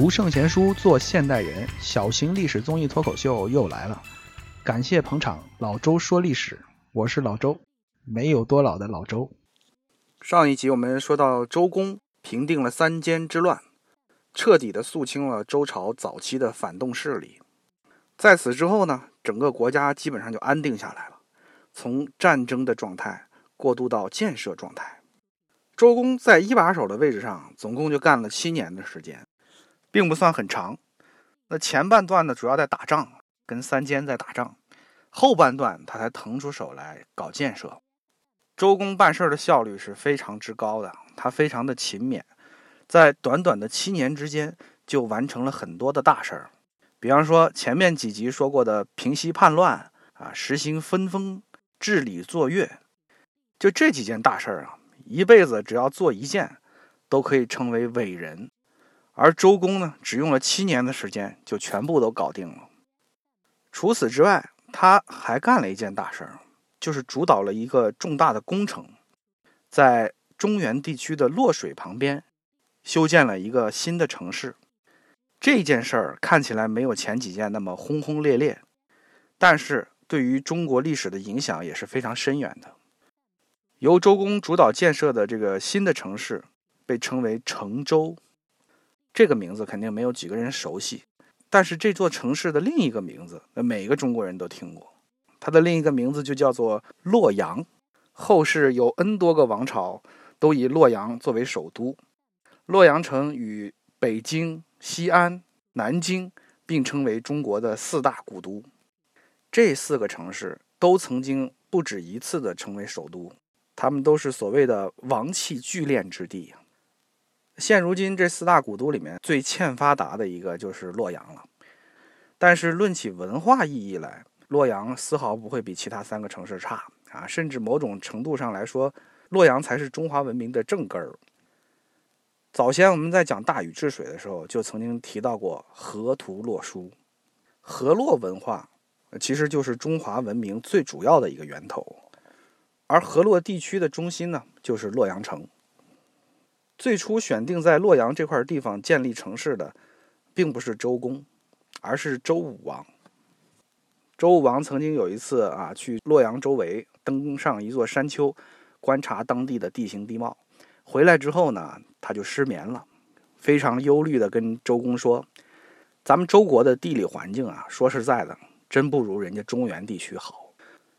读圣贤书，做现代人，小型历史综艺脱口秀又来了。感谢捧场，老周说历史，我是老周，没有多老的老周。上一集我们说到周公平定了三监之乱，彻底的肃清了周朝早期的反动势力。在此之后呢，整个国家基本上就安定下来了，从战争的状态过渡到建设状态。周公在一把手的位置上，总共就干了七年的时间。并不算很长，那前半段呢，主要在打仗，跟三监在打仗；后半段他才腾出手来搞建设。周公办事的效率是非常之高的，他非常的勤勉，在短短的七年之间就完成了很多的大事儿。比方说前面几集说过的平息叛乱啊，实行分封，治理作乐，就这几件大事儿啊，一辈子只要做一件，都可以称为伟人。而周公呢，只用了七年的时间就全部都搞定了。除此之外，他还干了一件大事儿，就是主导了一个重大的工程，在中原地区的洛水旁边修建了一个新的城市。这件事儿看起来没有前几件那么轰轰烈烈，但是对于中国历史的影响也是非常深远的。由周公主导建设的这个新的城市被称为成周。这个名字肯定没有几个人熟悉，但是这座城市的另一个名字，那每个中国人都听过。它的另一个名字就叫做洛阳。后世有 N 多个王朝都以洛阳作为首都。洛阳城与北京、西安、南京并称为中国的四大古都。这四个城市都曾经不止一次的成为首都，他们都是所谓的王气聚敛之地。现如今，这四大古都里面最欠发达的一个就是洛阳了。但是论起文化意义来，洛阳丝毫不会比其他三个城市差啊！甚至某种程度上来说，洛阳才是中华文明的正根儿。早先我们在讲大禹治水的时候，就曾经提到过河图洛书，河洛文化其实就是中华文明最主要的一个源头。而河洛地区的中心呢，就是洛阳城。最初选定在洛阳这块地方建立城市的，并不是周公，而是周武王。周武王曾经有一次啊，去洛阳周围登上一座山丘，观察当地的地形地貌。回来之后呢，他就失眠了，非常忧虑的跟周公说：“咱们周国的地理环境啊，说实在的，真不如人家中原地区好。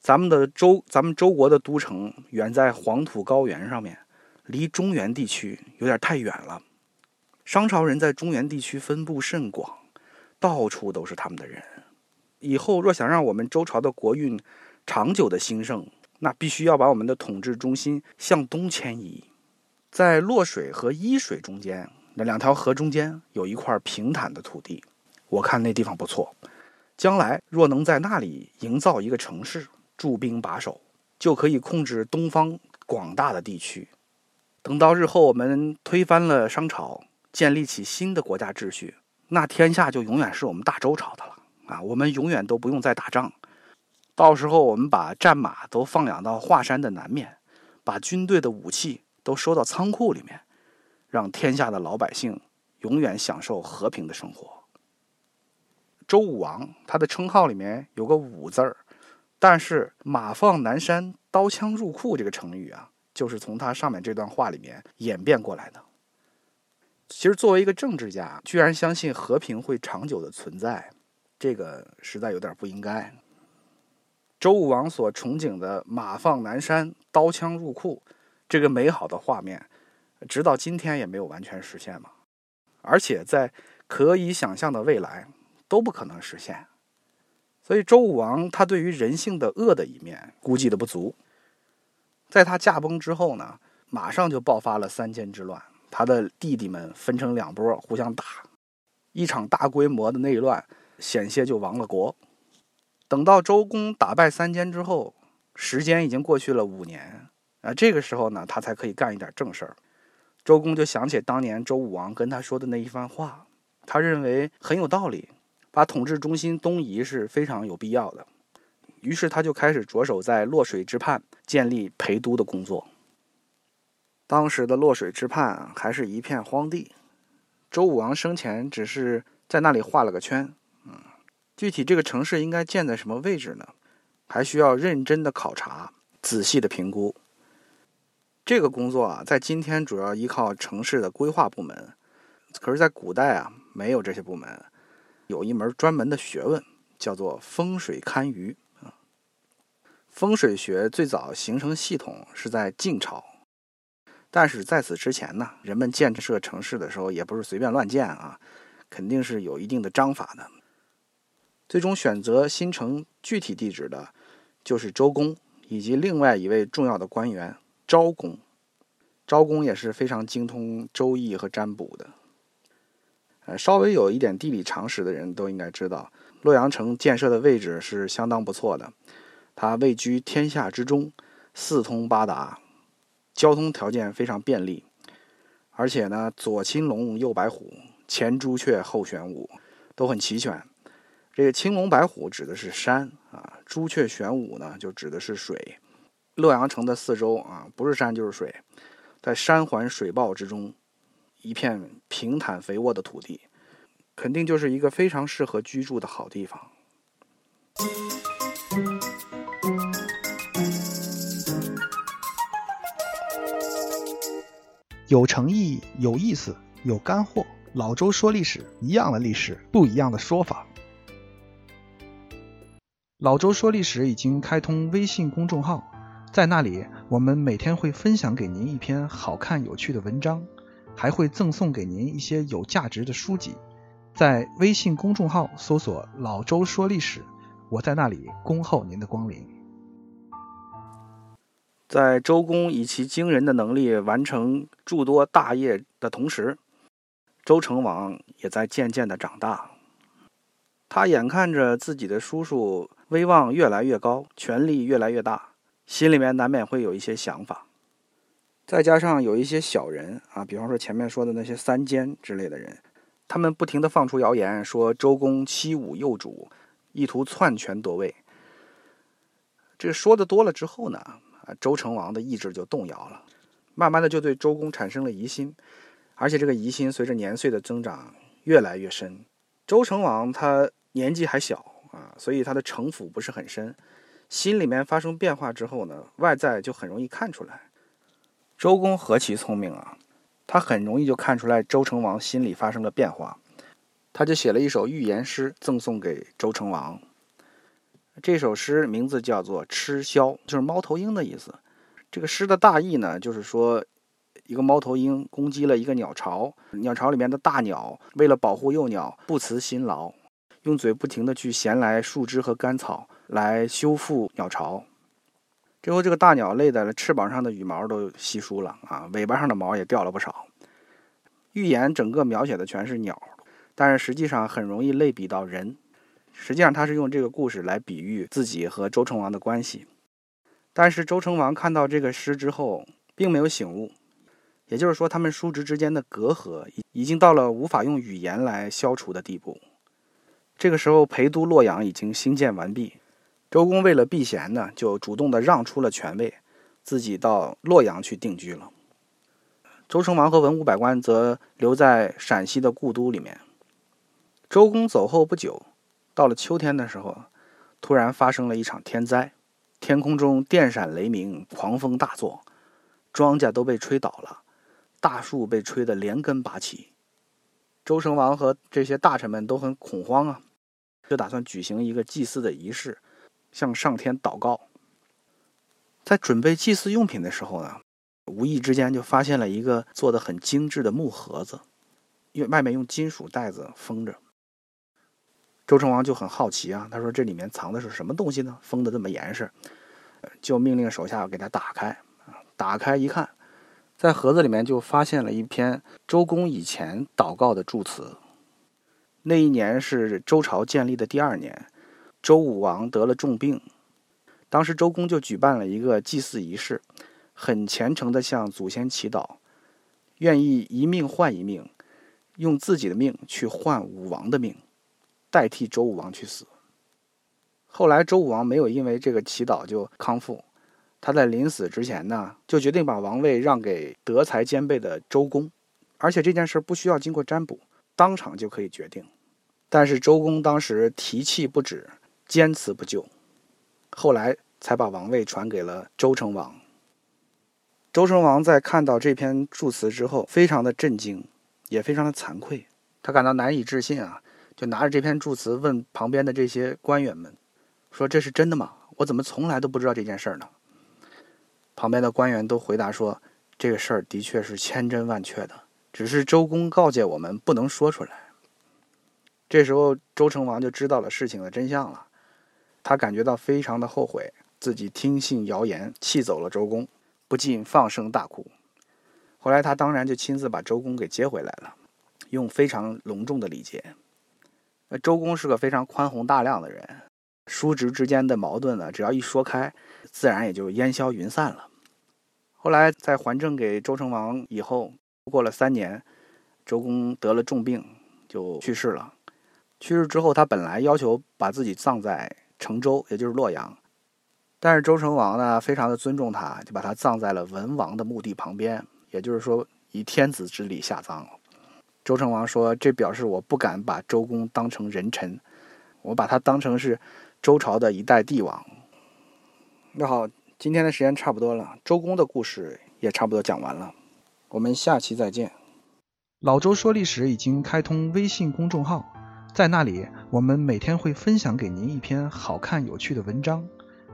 咱们的周，咱们周国的都城远在黄土高原上面。”离中原地区有点太远了。商朝人在中原地区分布甚广，到处都是他们的人。以后若想让我们周朝的国运长久的兴盛，那必须要把我们的统治中心向东迁移。在洛水和伊水中间，那两条河中间有一块平坦的土地，我看那地方不错。将来若能在那里营造一个城市，驻兵把守，就可以控制东方广大的地区。等到日后我们推翻了商朝，建立起新的国家秩序，那天下就永远是我们大周朝的了啊！我们永远都不用再打仗。到时候我们把战马都放养到华山的南面，把军队的武器都收到仓库里面，让天下的老百姓永远享受和平的生活。周武王他的称号里面有个“武”字儿，但是“马放南山，刀枪入库”这个成语啊。就是从他上面这段话里面演变过来的。其实，作为一个政治家，居然相信和平会长久的存在，这个实在有点不应该。周武王所憧憬的“马放南山，刀枪入库”这个美好的画面，直到今天也没有完全实现嘛。而且，在可以想象的未来都不可能实现。所以，周武王他对于人性的恶的一面估计的不足。在他驾崩之后呢，马上就爆发了三监之乱，他的弟弟们分成两波互相打，一场大规模的内乱，险些就亡了国。等到周公打败三监之后，时间已经过去了五年啊，这个时候呢，他才可以干一点正事儿。周公就想起当年周武王跟他说的那一番话，他认为很有道理，把统治中心东移是非常有必要的。于是他就开始着手在洛水之畔建立陪都的工作。当时的洛水之畔还是一片荒地，周武王生前只是在那里画了个圈。嗯，具体这个城市应该建在什么位置呢？还需要认真的考察、仔细的评估。这个工作啊，在今天主要依靠城市的规划部门，可是，在古代啊，没有这些部门，有一门专门的学问，叫做风水堪舆。风水学最早形成系统是在晋朝，但是在此之前呢，人们建设城市的时候也不是随便乱建啊，肯定是有一定的章法的。最终选择新城具体地址的，就是周公以及另外一位重要的官员昭公。昭公也是非常精通周易和占卜的。呃，稍微有一点地理常识的人都应该知道，洛阳城建设的位置是相当不错的。它位居天下之中，四通八达，交通条件非常便利，而且呢，左青龙，右白虎，前朱雀，后玄武，都很齐全。这个青龙白虎指的是山啊，朱雀玄武呢就指的是水。洛阳城的四周啊，不是山就是水，在山环水抱之中，一片平坦肥沃的土地，肯定就是一个非常适合居住的好地方。有诚意、有意思、有干货。老周说历史，一样的历史，不一样的说法。老周说历史已经开通微信公众号，在那里我们每天会分享给您一篇好看有趣的文章，还会赠送给您一些有价值的书籍。在微信公众号搜索“老周说历史”，我在那里恭候您的光临。在周公以其惊人的能力完成诸多大业的同时，周成王也在渐渐的长大。他眼看着自己的叔叔威望越来越高，权力越来越大，心里面难免会有一些想法。再加上有一些小人啊，比方说前面说的那些三奸之类的人，他们不停的放出谣言，说周公欺侮幼主，意图篡权夺位。这说的多了之后呢？啊，周成王的意志就动摇了，慢慢的就对周公产生了疑心，而且这个疑心随着年岁的增长越来越深。周成王他年纪还小啊，所以他的城府不是很深，心里面发生变化之后呢，外在就很容易看出来。周公何其聪明啊，他很容易就看出来周成王心里发生了变化，他就写了一首寓言诗赠送给周成王。这首诗名字叫做《吃枭》，就是猫头鹰的意思。这个诗的大意呢，就是说，一个猫头鹰攻击了一个鸟巢，鸟巢里面的大鸟为了保护幼鸟，不辞辛劳，用嘴不停地去衔来树枝和干草来修复鸟巢。最后，这个大鸟累的了，翅膀上的羽毛都稀疏了啊，尾巴上的毛也掉了不少。寓言整个描写的全是鸟，但是实际上很容易类比到人。实际上，他是用这个故事来比喻自己和周成王的关系。但是，周成王看到这个诗之后，并没有醒悟，也就是说，他们叔侄之间的隔阂已已经到了无法用语言来消除的地步。这个时候，陪都洛阳已经兴建完毕，周公为了避嫌呢，就主动的让出了权位，自己到洛阳去定居了。周成王和文武百官则留在陕西的故都里面。周公走后不久。到了秋天的时候，突然发生了一场天灾，天空中电闪雷鸣，狂风大作，庄稼都被吹倒了，大树被吹得连根拔起。周成王和这些大臣们都很恐慌啊，就打算举行一个祭祀的仪式，向上天祷告。在准备祭祀用品的时候呢，无意之间就发现了一个做的很精致的木盒子，因为外面用金属袋子封着。周成王就很好奇啊，他说：“这里面藏的是什么东西呢？封的这么严实。”就命令手下给他打开。打开一看，在盒子里面就发现了一篇周公以前祷告的祝词。那一年是周朝建立的第二年，周武王得了重病，当时周公就举办了一个祭祀仪式，很虔诚地向祖先祈祷，愿意一命换一命，用自己的命去换武王的命。代替周武王去死。后来周武王没有因为这个祈祷就康复，他在临死之前呢，就决定把王位让给德才兼备的周公，而且这件事不需要经过占卜，当场就可以决定。但是周公当时提气不止，坚持不就，后来才把王位传给了周成王。周成王在看到这篇祝词之后，非常的震惊，也非常的惭愧，他感到难以置信啊，就拿着这篇祝词问旁边的这些官员们，说：“这是真的吗？我怎么从来都不知道这件事儿呢？”旁边的官员都回答说：“这个事儿的确是千真万确的。”只是周公告诫我们不能说出来。这时候，周成王就知道了事情的真相了，他感觉到非常的后悔，自己听信谣言，气走了周公，不禁放声大哭。后来，他当然就亲自把周公给接回来了，用非常隆重的礼节。那周公是个非常宽宏大量的人，叔侄之间的矛盾呢，只要一说开，自然也就烟消云散了。后来，在还政给周成王以后。过了三年，周公得了重病，就去世了。去世之后，他本来要求把自己葬在成周，也就是洛阳，但是周成王呢，非常的尊重他，就把他葬在了文王的墓地旁边，也就是说以天子之礼下葬。周成王说：“这表示我不敢把周公当成人臣，我把他当成是周朝的一代帝王。”那好，今天的时间差不多了，周公的故事也差不多讲完了。我们下期再见。老周说历史已经开通微信公众号，在那里我们每天会分享给您一篇好看有趣的文章，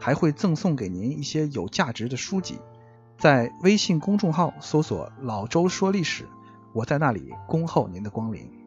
还会赠送给您一些有价值的书籍。在微信公众号搜索“老周说历史”，我在那里恭候您的光临。